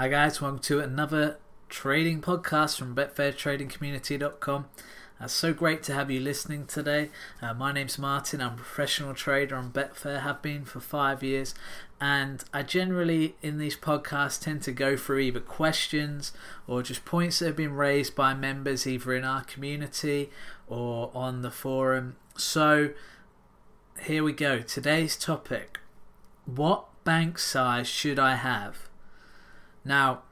Hi, guys, welcome to another trading podcast from BetfairTradingCommunity.com. Uh, so great to have you listening today. Uh, my name's Martin. I'm a professional trader on Betfair, have been for five years, and I generally in these podcasts tend to go through either questions or just points that have been raised by members either in our community or on the forum. So here we go. Today's topic What bank size should I have? Now,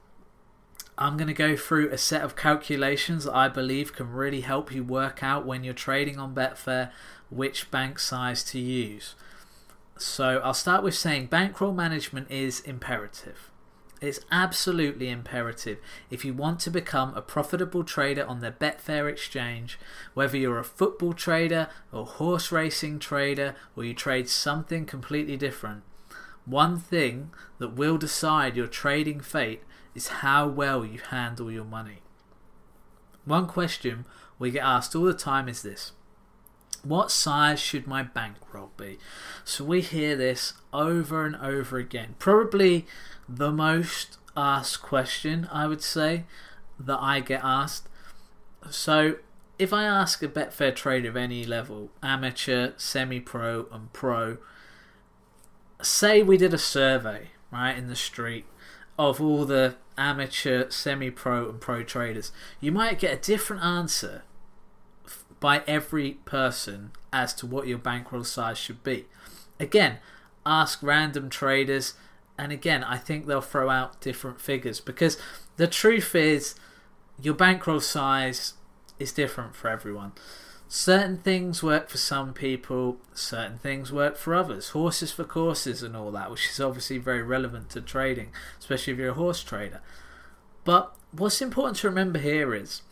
I'm going to go through a set of calculations that I believe can really help you work out when you're trading on Betfair which bank size to use. So, I'll start with saying bankroll management is imperative. It's absolutely imperative if you want to become a profitable trader on the Betfair exchange, whether you're a football trader or horse racing trader or you trade something completely different. One thing that will decide your trading fate is how well you handle your money. One question we get asked all the time is this What size should my bankroll be? So we hear this over and over again. Probably the most asked question, I would say, that I get asked. So if I ask a Betfair trader of any level, amateur, semi pro, and pro, say we did a survey right in the street of all the amateur, semi-pro, and pro traders, you might get a different answer by every person as to what your bankroll size should be. Again, ask random traders, and again, I think they'll throw out different figures because the truth is, your bankroll size is different for everyone. Certain things work for some people, certain things work for others. Horses for courses and all that, which is obviously very relevant to trading, especially if you're a horse trader. But what's important to remember here is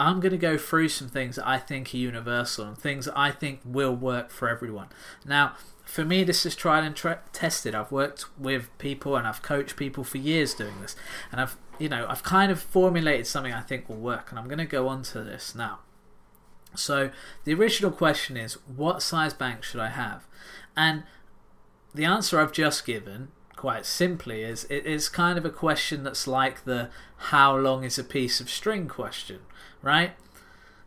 I'm going to go through some things that I think are universal and things that I think will work for everyone. Now, for me, this is tried and tra- tested. I've worked with people and I've coached people for years doing this, and I've you know I've kind of formulated something I think will work, and I'm going to go on to this now. So the original question is, what size bank should I have? And the answer I've just given, quite simply, is it is kind of a question that's like the how long is a piece of string question, right?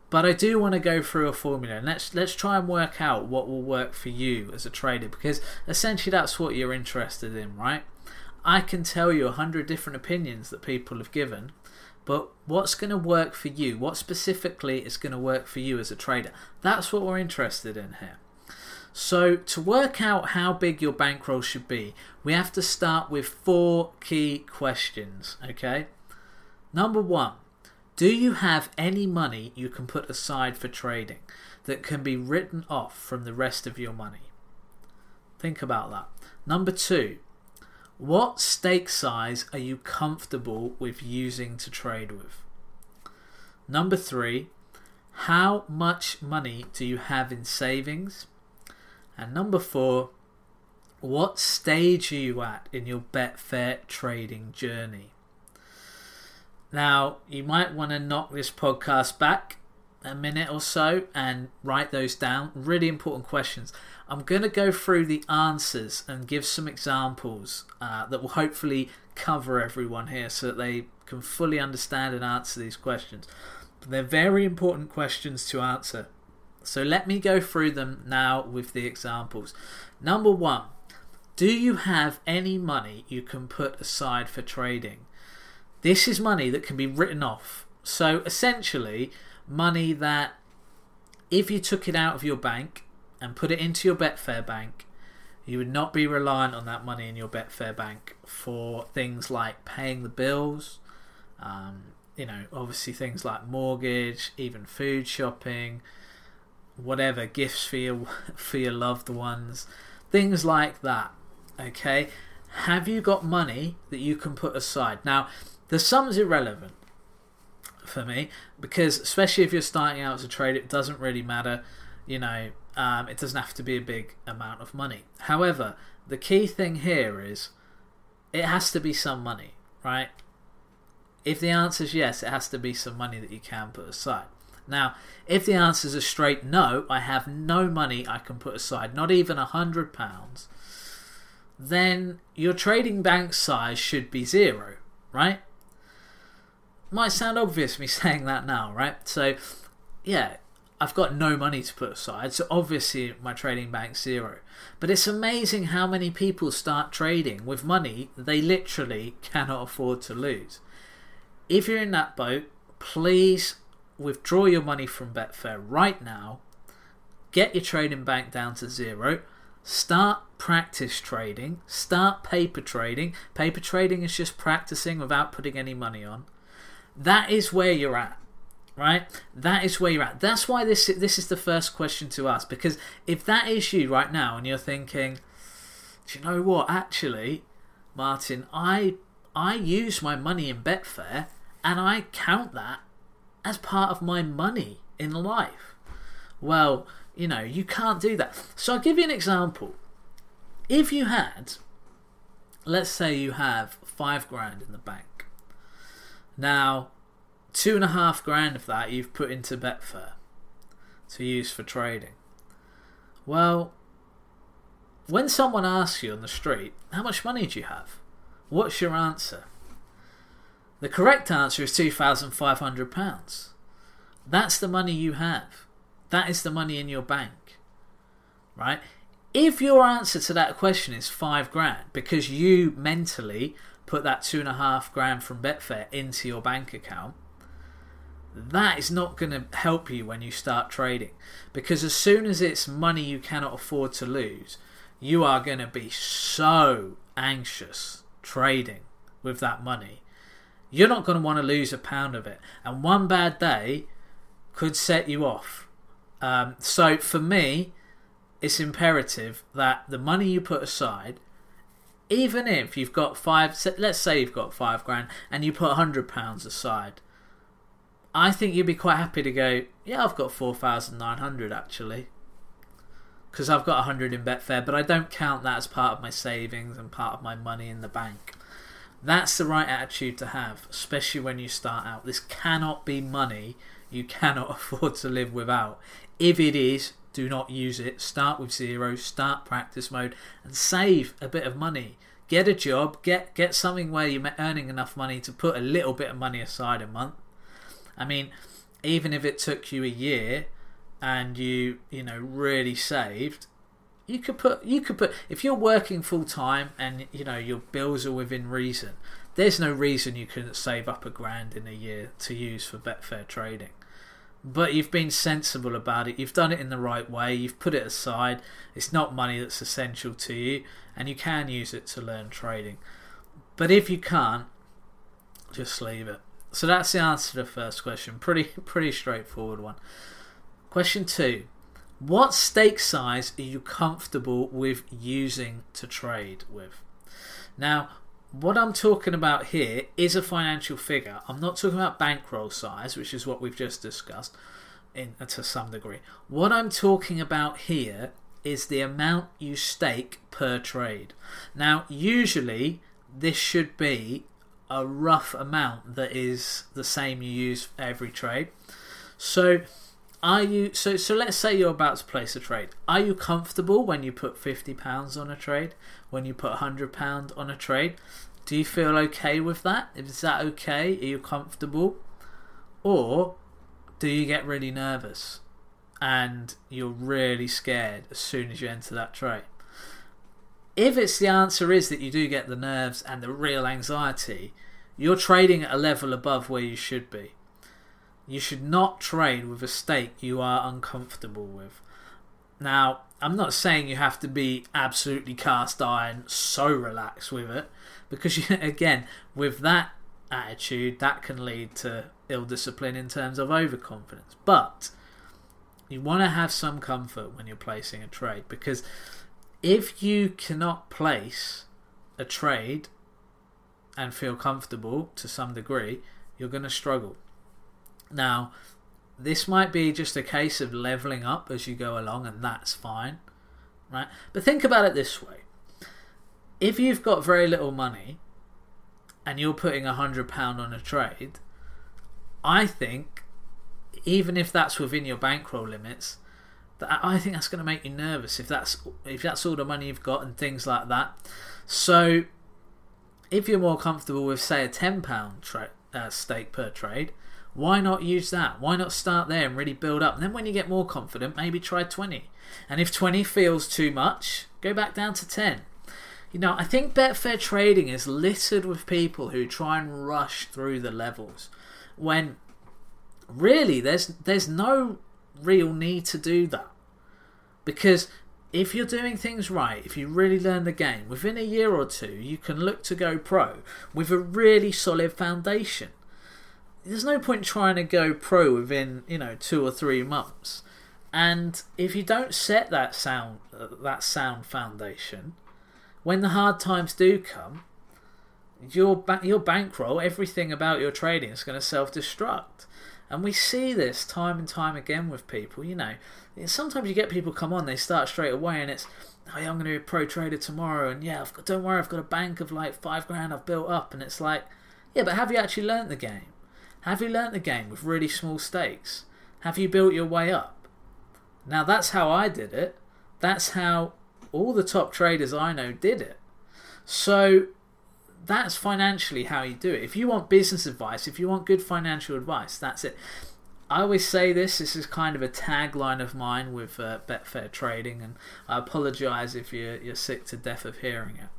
But I do want to go through a formula and let's let's try and work out what will work for you as a trader because essentially that's what you're interested in, right? I can tell you a hundred different opinions that people have given, but what's going to work for you? What specifically is going to work for you as a trader? That's what we're interested in here. So, to work out how big your bankroll should be, we have to start with four key questions, okay? Number one, do you have any money you can put aside for trading that can be written off from the rest of your money? Think about that. Number two, what stake size are you comfortable with using to trade with? Number three, how much money do you have in savings? And number four, what stage are you at in your Betfair trading journey? Now, you might want to knock this podcast back a minute or so and write those down. Really important questions. I'm going to go through the answers and give some examples uh, that will hopefully cover everyone here so that they can fully understand and answer these questions. But they're very important questions to answer. So let me go through them now with the examples. Number one, do you have any money you can put aside for trading? This is money that can be written off. So essentially, money that if you took it out of your bank and put it into your Betfair bank, you would not be reliant on that money in your Betfair bank for things like paying the bills, um, you know, obviously things like mortgage, even food shopping, whatever gifts for your for your loved ones, things like that. Okay, have you got money that you can put aside? Now, the sum's irrelevant for me because especially if you're starting out as a trader, it doesn't really matter. You know, um, it doesn't have to be a big amount of money. However, the key thing here is it has to be some money, right? If the answer is yes, it has to be some money that you can put aside. Now, if the answer is a straight no, I have no money I can put aside, not even a hundred pounds, then your trading bank size should be zero, right? Might sound obvious me saying that now, right? So, yeah, I've got no money to put aside, so obviously my trading bank's zero. But it's amazing how many people start trading with money they literally cannot afford to lose. If you're in that boat, please withdraw your money from Betfair right now, get your trading bank down to zero, start practice trading, start paper trading. Paper trading is just practicing without putting any money on. That is where you're at right? That is where you're at. That's why this this is the first question to ask because if that is you right now and you're thinking, do you know what? Actually, Martin, I I use my money in Betfair and I count that as part of my money in life. Well, you know, you can't do that. So I'll give you an example. If you had, let's say you have five grand in the bank. Now, two and a half grand of that you've put into Betfair to use for trading. Well, when someone asks you on the street, how much money do you have? What's your answer? The correct answer is £2,500. That's the money you have. That is the money in your bank. Right? If your answer to that question is five grand because you mentally put that two and a half grand from Betfair into your bank account, that is not going to help you when you start trading because as soon as it's money you cannot afford to lose, you are going to be so anxious trading with that money. You're not going to want to lose a pound of it, and one bad day could set you off. Um, so for me, it's imperative that the money you put aside, even if you've got five, let's say you've got five grand and you put a hundred pounds aside, I think you'd be quite happy to go, yeah, I've got 4,900 actually. Because I've got a 100 in Betfair, but I don't count that as part of my savings and part of my money in the bank. That's the right attitude to have, especially when you start out. This cannot be money you cannot afford to live without. If it is, do not use it. Start with zero, start practice mode, and save a bit of money. Get a job, get get something where you're earning enough money to put a little bit of money aside a month I mean, even if it took you a year and you, you know, really saved, you could put you could put if you're working full time and you know your bills are within reason, there's no reason you couldn't save up a grand in a year to use for Betfair trading. But you've been sensible about it. You've done it in the right way. You've put it aside. It's not money that's essential to you, and you can use it to learn trading. But if you can't, just leave it. So that's the answer to the first question. Pretty pretty straightforward one. Question two. What stake size are you comfortable with using to trade with? Now, what I'm talking about here is a financial figure. I'm not talking about bankroll size, which is what we've just discussed in, uh, to some degree. What I'm talking about here is the amount you stake per trade. Now, usually this should be a rough amount that is the same you use for every trade. So are you so so let's say you're about to place a trade. Are you comfortable when you put fifty pounds on a trade? When you put hundred pound on a trade? Do you feel okay with that? Is that okay? Are you comfortable? Or do you get really nervous and you're really scared as soon as you enter that trade? If it's the answer is that you do get the nerves and the real anxiety, you're trading at a level above where you should be. You should not trade with a stake you are uncomfortable with. Now, I'm not saying you have to be absolutely cast iron, so relaxed with it, because again, with that attitude, that can lead to ill discipline in terms of overconfidence. But you want to have some comfort when you're placing a trade because if you cannot place a trade and feel comfortable to some degree, you're going to struggle. Now, this might be just a case of leveling up as you go along, and that's fine, right? But think about it this way if you've got very little money and you're putting a hundred pound on a trade, I think even if that's within your bankroll limits, I think that's going to make you nervous if that's if that's all the money you've got and things like that. So if you're more comfortable with, say, a £10 tra- uh, stake per trade, why not use that? Why not start there and really build up? And then when you get more confident, maybe try 20. And if 20 feels too much, go back down to 10. You know, I think Betfair trading is littered with people who try and rush through the levels when really there's there's no real need to do that. Because if you're doing things right, if you really learn the game, within a year or two, you can look to go pro with a really solid foundation there's no point trying to go pro within you know two or three months. And if you don't set that sound that sound foundation when the hard times do come your ba- your bankroll everything about your trading is going to self-destruct. And we see this time and time again with people you know. Sometimes you get people come on they start straight away and it's oh yeah, I'm going to be a pro trader tomorrow and yeah got, don't worry I've got a bank of like five grand I've built up. And it's like yeah but have you actually learnt the game have you learnt the game with really small stakes? Have you built your way up? Now that's how I did it. That's how all the top traders I know did it. So that's financially how you do it. If you want business advice, if you want good financial advice, that's it. I always say this. This is kind of a tagline of mine with uh, Betfair Trading, and I apologise if you're you're sick to death of hearing it.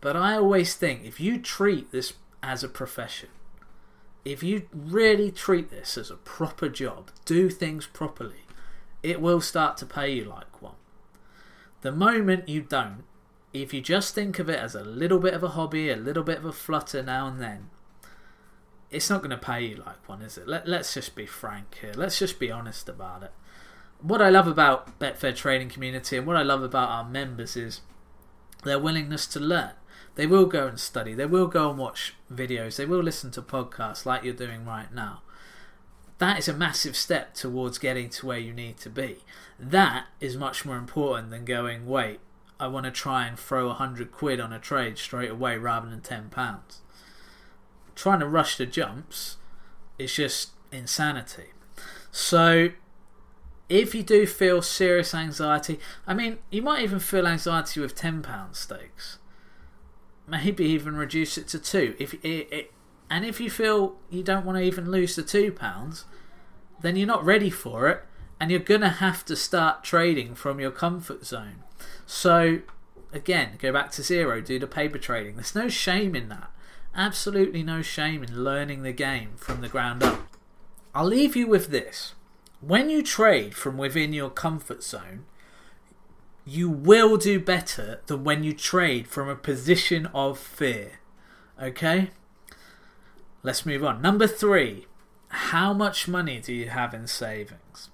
But I always think if you treat this as a profession, if you really treat this as a proper job, do things properly, it will start to pay you like one. The moment you don't, if you just think of it as a little bit of a hobby, a little bit of a flutter now and then, it's not going to pay you like one, is it? Let, let's just be frank here. Let's just be honest about it. What I love about Betfair Trading Community and what I love about our members is their willingness to learn. They will go and study. They will go and watch videos. They will listen to podcasts like you're doing right now. That is a massive step towards getting to where you need to be. That is much more important than going, wait, I want to try and throw a hundred quid on a trade straight away rather than ten pounds. Trying to rush the jumps is just insanity. So if you do feel serious anxiety, I mean, you might even feel anxiety with £10 stakes maybe even reduce it to two. If it, it, and if you feel you don't want to even lose the two pounds, then you're not ready for it, and you're gonna have to start trading from your comfort zone. So again, go back to zero, do the paper trading. There's no shame in that. Absolutely no shame in learning the game from the ground up. I'll leave you with this. When you trade from within your comfort zone, you will do better than when you trade from a position of fear. Okay? Let's move on. Number three, how much money do you have in savings?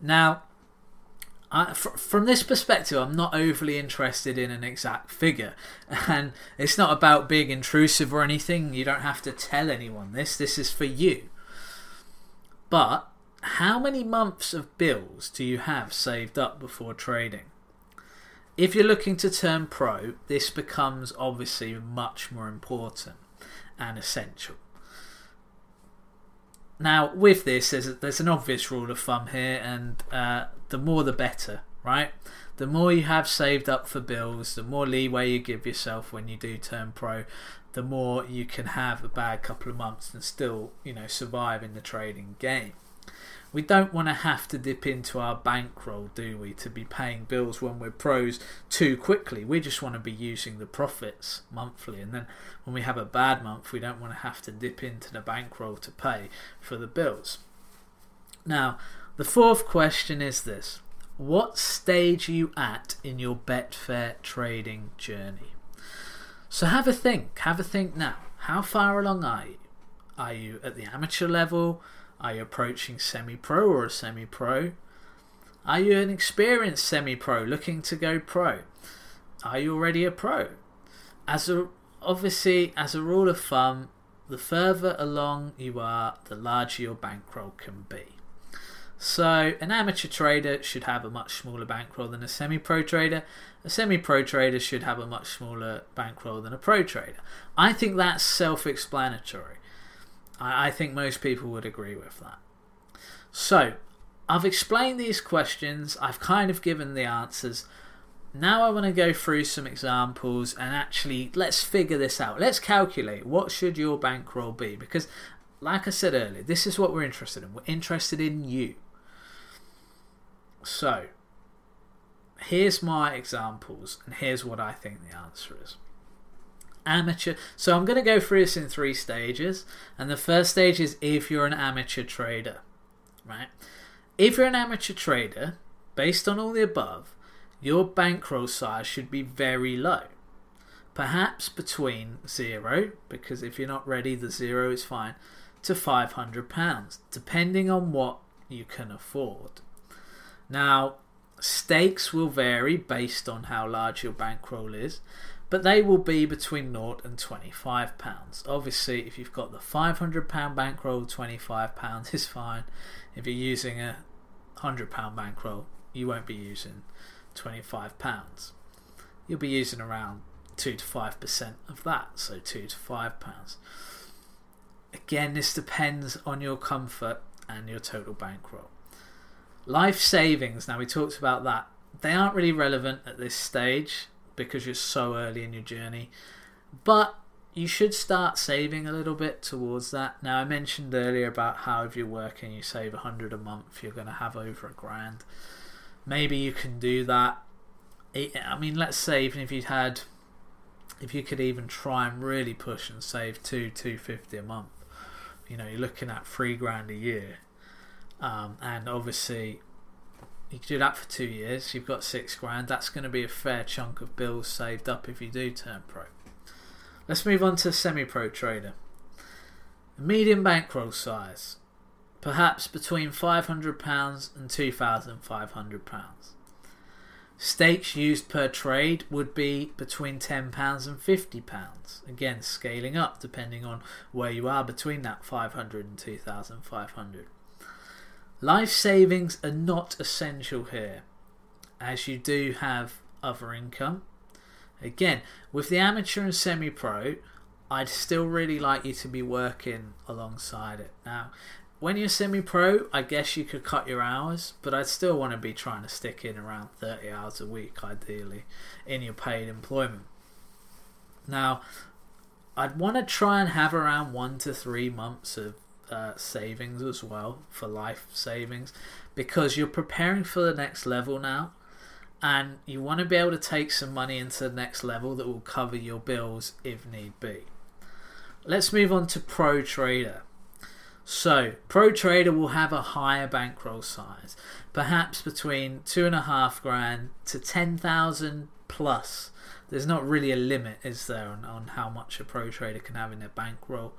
Now, I, fr- from this perspective, I'm not overly interested in an exact figure, and it's not about being intrusive or anything. You don't have to tell anyone this. This is for you. But how many months of bills do you have saved up before trading? If you're looking to turn pro, this becomes obviously much more important and essential. Now, with this, there's, there's an obvious rule of thumb here, and uh, the more the better, right? The more you have saved up for bills, the more leeway you give yourself when you do turn pro, the more you can have a bad couple of months and still, you know, survive in the trading game. We don't want to have to dip into our bankroll, do we, to be paying bills when we're pros too quickly. We just want to be using the profits monthly, and then when we have a bad month, we don't want to have to dip into the bankroll to pay for the bills. Now, the fourth question is this What stage are you at in your Betfair trading journey? So have a think. Have a think now. How far along are you? Are you at the amateur level? Are you approaching semi pro or a semi pro? Are you an experienced semi pro looking to go pro? Are you already a pro? As a obviously as a rule of thumb, the further along you are, the larger your bankroll can be. So, an amateur trader should have a much smaller bankroll than a semi pro trader. A semi pro trader should have a much smaller bankroll than a pro trader. I think that's self explanatory. I, I think most people would agree with that. So, I've explained these questions, I've kind of given the answers. now I want to go through some examples and actually let's figure this out. Let's calculate what should your bankroll be because like I said earlier, this is what we're interested in. We're interested in you. So, here's my examples and here's what I think the answer is. Amateur. So I'm going to go through this in three stages. And the first stage is if you're an amateur trader, right? If you're an amateur trader, based on all the above, your bankroll size should be very low. Perhaps between zero, because if you're not ready, the zero is fine, to £500, depending on what you can afford. Now, stakes will vary based on how large your bankroll is, but they will be between 0 and £25. Obviously, if you've got the £500 bankroll, £25 is fine. If you're using a £100 bankroll, you won't be using £25. You'll be using around 2 to 5% of that, so 2 to £5. Again, this depends on your comfort and your total bankroll. Life savings, now we talked about that, they aren't really relevant at this stage because you're so early in your journey, but you should start saving a little bit towards that. Now, I mentioned earlier about how if you're working, you save a hundred a month, you're going to have over a grand maybe you can do that. I mean, let's say even if you'd had, if you could even try and really push and save two two fifty a month, you know, you're looking at three grand a year, um, and obviously you could do that for two years. You've got six grand. That's going to be a fair chunk of bills saved up if you do turn pro. Let's move on to semi-pro trader. Medium bankroll size perhaps between £500 and £2,500. Stakes used per trade would be between £10 and £50. Again, scaling up depending on where you are between that 500 and 2500 Life savings are not essential here, as you do have other income. Again, with the amateur and semi pro, I'd still really like you to be working alongside it. Now, when you're semi pro, I guess you could cut your hours, but I'd still want to be trying to stick in around 30 hours a week, ideally, in your paid employment. Now, I'd want to try and have around one to three months of uh, savings as well for life savings because you're preparing for the next level now and you want to be able to take some money into the next level that will cover your bills if need be. Let's move on to Pro Trader. So, Pro Trader will have a higher bankroll size, perhaps between two and a half grand to ten thousand plus. There's not really a limit, is there, on, on how much a Pro Trader can have in their bankroll?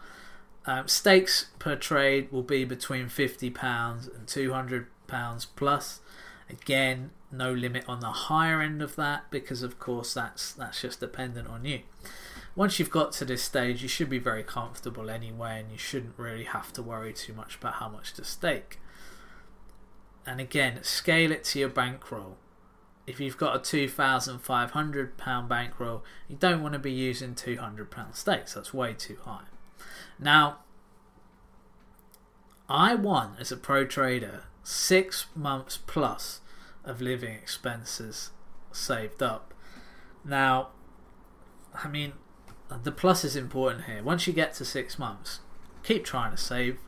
Um, stakes per trade will be between fifty pounds and two hundred pounds plus. Again, no limit on the higher end of that because, of course, that's that's just dependent on you once you've got to this stage, you should be very comfortable anyway, and you shouldn't really have to worry too much about how much to stake. And again, scale it to your bankroll. If you've got a £2,500 bankroll, you don't want to be using £200 stakes, that's way too high. Now, I won as a pro trader, six months plus of living expenses saved up. Now, I mean, the plus is important here. Once you get to six months, keep trying to save.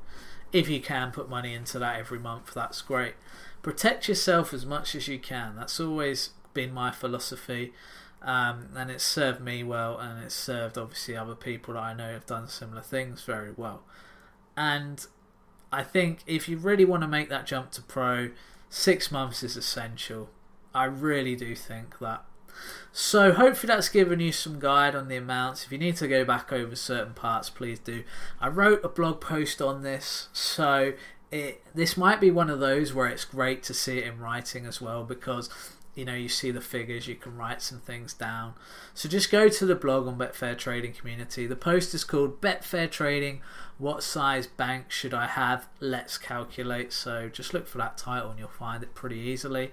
If you can put money into that every month, that's great. Protect yourself as much as you can. That's always been my philosophy, um, and it's served me well, and it's served obviously other people that I know have done similar things very well. And I think if you really want to make that jump to pro, six months is essential. I really do think that so hopefully that's given you some guide on the amounts. If you need to go back over certain parts, please do. I wrote a blog post on this, so it this might be one of those where it's great to see it in writing as well because you know you see the figures you can write some things down. So just go to the blog on betfair trading community. The post is called betfair trading what size bank should i have? Let's calculate. So just look for that title and you'll find it pretty easily.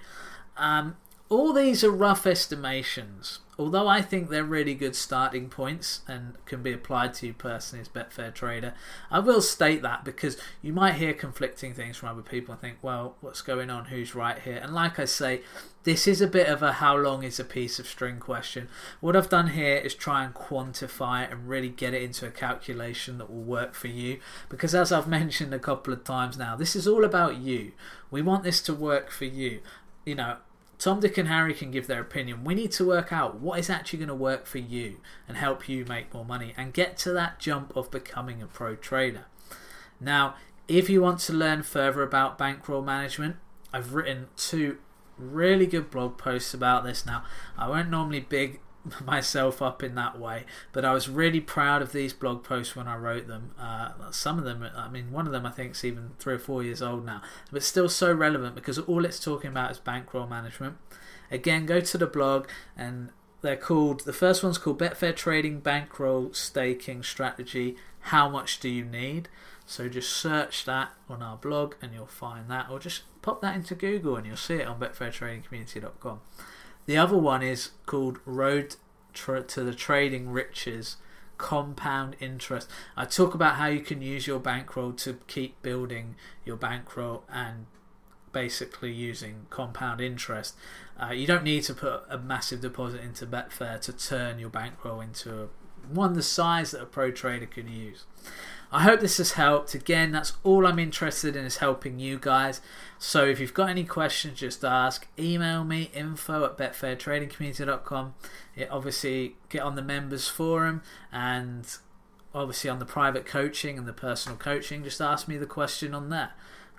Um, all these are rough estimations. Although I think they're really good starting points and can be applied to you personally as Betfair trader, I will state that because you might hear conflicting things from other people and think, well, what's going on? Who's right here? And like I say, this is a bit of a how long is a piece of string question. What I've done here is try and quantify it and really get it into a calculation that will work for you. Because as I've mentioned a couple of times now, this is all about you. We want this to work for you. You know, Tom, Dick, and Harry can give their opinion. We need to work out what is actually going to work for you and help you make more money and get to that jump of becoming a pro trader. Now, if you want to learn further about bankroll management, I've written two really good blog posts about this now. I won't normally big myself up in that way. But I was really proud of these blog posts when I wrote them. Uh, some of them, I mean, one of them I think is even three or four years old now, but still so relevant because all it's talking about is bankroll management. Again, go to the blog and they're called the first one's called Betfair Trading Bankroll Staking Strategy. How much do you need? So just search that on our blog and you'll find that, or just pop that into Google and you'll see it on betfairtradingcommunity.com. The other one is called Road to the Trading Riches Compound Interest. I talk about how you can use your bankroll to keep building your bankroll and basically using compound interest. Uh, you don't need to put a massive deposit into Betfair to turn your bankroll into a, one the size that a pro trader can use. I hope this has helped. Again, that's all I'm interested in is helping you guys. So if you've got any questions, just ask. Email me info at betfairtradingcommunity.com. Yeah, obviously, get on the members forum and obviously on the private coaching and the personal coaching. Just ask me the question on there.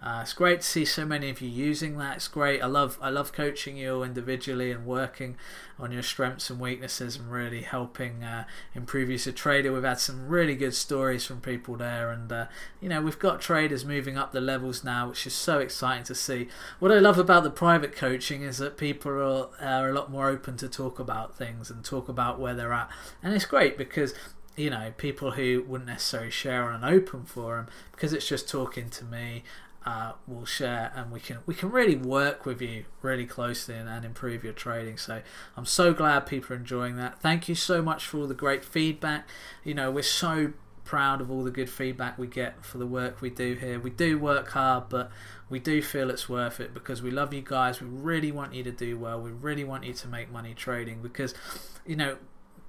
Uh, it's great to see so many of you using that. It's great. I love I love coaching you individually and working on your strengths and weaknesses and really helping uh, improve you as a trader. We've had some really good stories from people there, and uh, you know we've got traders moving up the levels now, which is so exciting to see. What I love about the private coaching is that people are, are a lot more open to talk about things and talk about where they're at, and it's great because you know, people who wouldn't necessarily share on an open forum because it's just talking to me uh, will share and we can we can really work with you really closely and, and, improve your trading. So i'm so glad people are enjoying that. Thank you so much for all the great feedback. You know we're so proud of all the good feedback we get for the work we do here. We do work hard but we do feel it's worth it because we love you guys. We really want you to do well. We really want you to make money trading because you know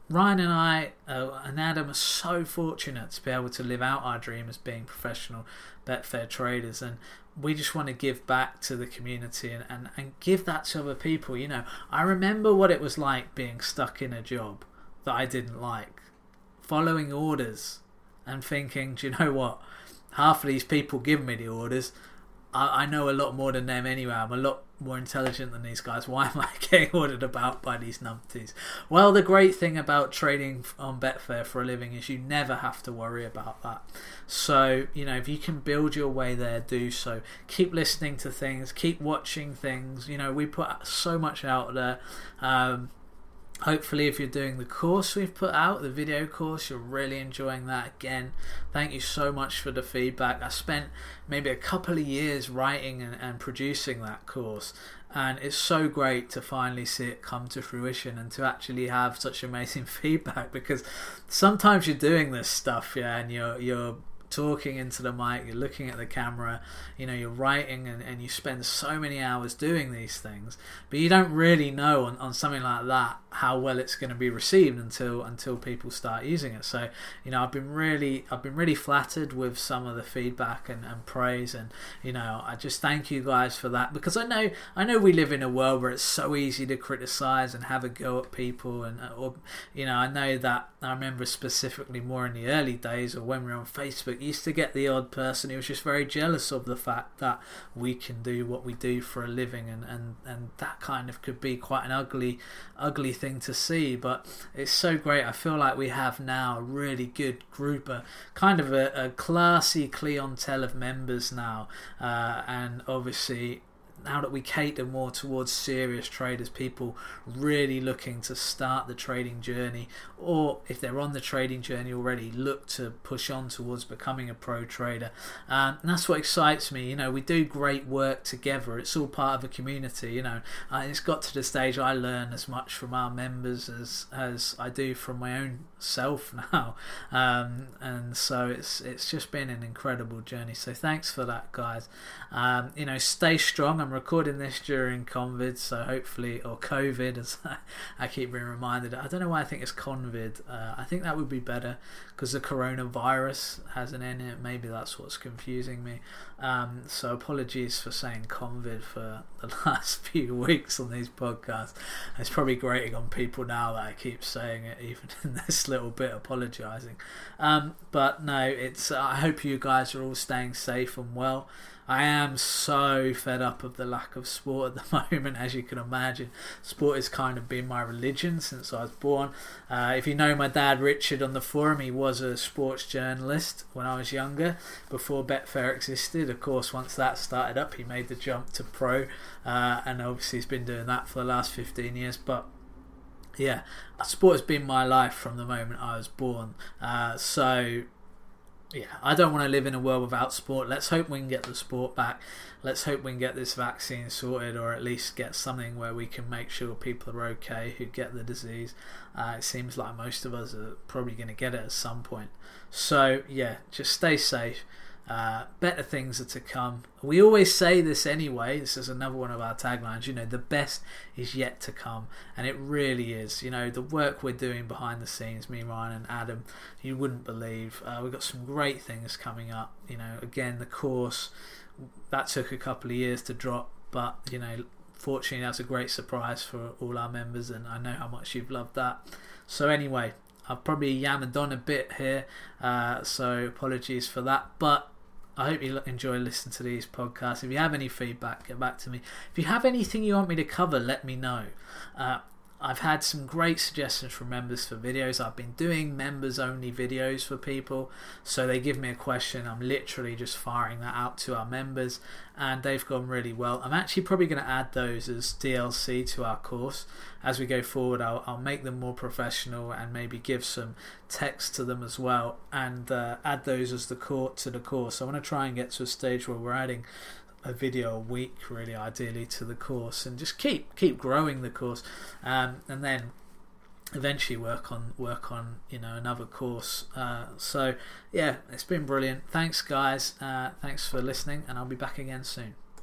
Ryan and I uh, and Adam are so fortunate to be able to live out our dream as being professional Betfair traders, and we just want to give back to the community and, and, and give that to other people. You know, I remember what it was like being stuck in a job that I didn't like, following orders and thinking, do you know what? Half of these people give me the orders. I, I know a lot more than them anyway. I'm a lot more intelligent than these guys. Why am I getting ordered about by these numpties? Well, the great thing about trading on Betfair for a living is you never have to worry about that. So, you know, if you can build your way there, do so. Keep listening to things, keep watching things. You know, we put so much out there. Um, hopefully if you're doing the course we've put out the video course you're really enjoying that again. Thank you so much for the feedback. I spent maybe a couple of years writing and, and producing that course and it's so great to finally see it come to fruition and to actually have such amazing feedback because sometimes you're doing this stuff yeah and you're you're talking into the mic, you're looking at the camera, you know, you're writing and, and you spend so many hours doing these things, but you don't really know on, on something like that how well it's going to be received until until people start using it. So, you know, I've been really I've been really flattered with some of the feedback and, and praise and you know, I just thank you guys for that because I know I know we live in a world where it's so easy to criticize and have a go at people and uh, or you know, I know that I remember specifically more in the early days or when we were on Facebook used to get the odd person who was just very jealous of the fact that we can do what we do for a living, and, and, and that kind of could be quite an ugly, ugly thing to see. But it's so great. I feel like we have now a really good group, a kind of a, a classy clientele of members now, uh, and obviously now that we cater more towards serious traders, people really looking to start the trading journey, or if they're on the trading journey already, look to push on towards becoming a pro trader. Um, and that's what excites me. You know, we do great work together. It's all part of a community. You know, uh, it's got to the stage I learn as much from our members as as I do from my own self now, um, and so it's it's just been an incredible journey. So thanks for that, guys. Um, you know, stay strong. I'm recording this during COVID, so hopefully, or COVID, as I keep being reminded. I don't know why I think it's COVID. Uh, I think that would be better because the coronavirus has an N in it. Maybe that's what's confusing me. Um, so apologies for saying COVID for the last few weeks on these podcasts. It's probably grating on people now that I keep saying it, even in this little bit, apologising. Um, but no, it's. I hope you guys are all staying safe and well. I am so fed up of the lack of sport at the moment, as you can imagine. Sport has kind of been my religion since I was born. Uh, if you know my dad, Richard, on the forum, he was a sports journalist when I was younger, before Betfair existed. Of course, once that started up, he made the jump to pro, uh, and obviously he's been doing that for the last 15 years. But yeah, sport has been my life from the moment I was born. Uh, so yeah, I don't want to live in a world without sport. Let's hope we can get the sport back. Let's hope we can get this vaccine sorted, or at least get something where we can make sure people are okay who get the disease. Uh, it seems like most of us are probably going to get it at some point. So, yeah, just stay safe. Uh, better things are to come. We always say this anyway. This is another one of our taglines. You know, the best is yet to come, and it really is. You know, the work we're doing behind the scenes, me, Ryan, and Adam, you wouldn't believe. Uh, we've got some great things coming up. You know, again, the course that took a couple of years to drop, but you know, fortunately, that's a great surprise for all our members, and I know how much you've loved that. So anyway, I've probably yammered on a bit here, uh, so apologies for that, but I hope you enjoy listening to these podcasts. If you have any feedback, get back to me. If you have anything you want me to cover, let me know. Uh, I've had some great suggestions from members for videos. I've been doing members only videos for people. So they give me a question. I'm literally just firing that out to our members and they've gone really well. I'm actually probably going to add those as DLC to our course. As we go forward, I'll, I'll make them more professional and maybe give some text to them as well and uh, add those as the core to the course. I want to try and get to a stage where we're adding a video a week, really ideally, to the course, and just keep keep growing the course, um, and then eventually work on work on you know another course. Uh, so yeah, it's been brilliant. Thanks, guys. Uh, thanks for listening, and I'll be back again soon.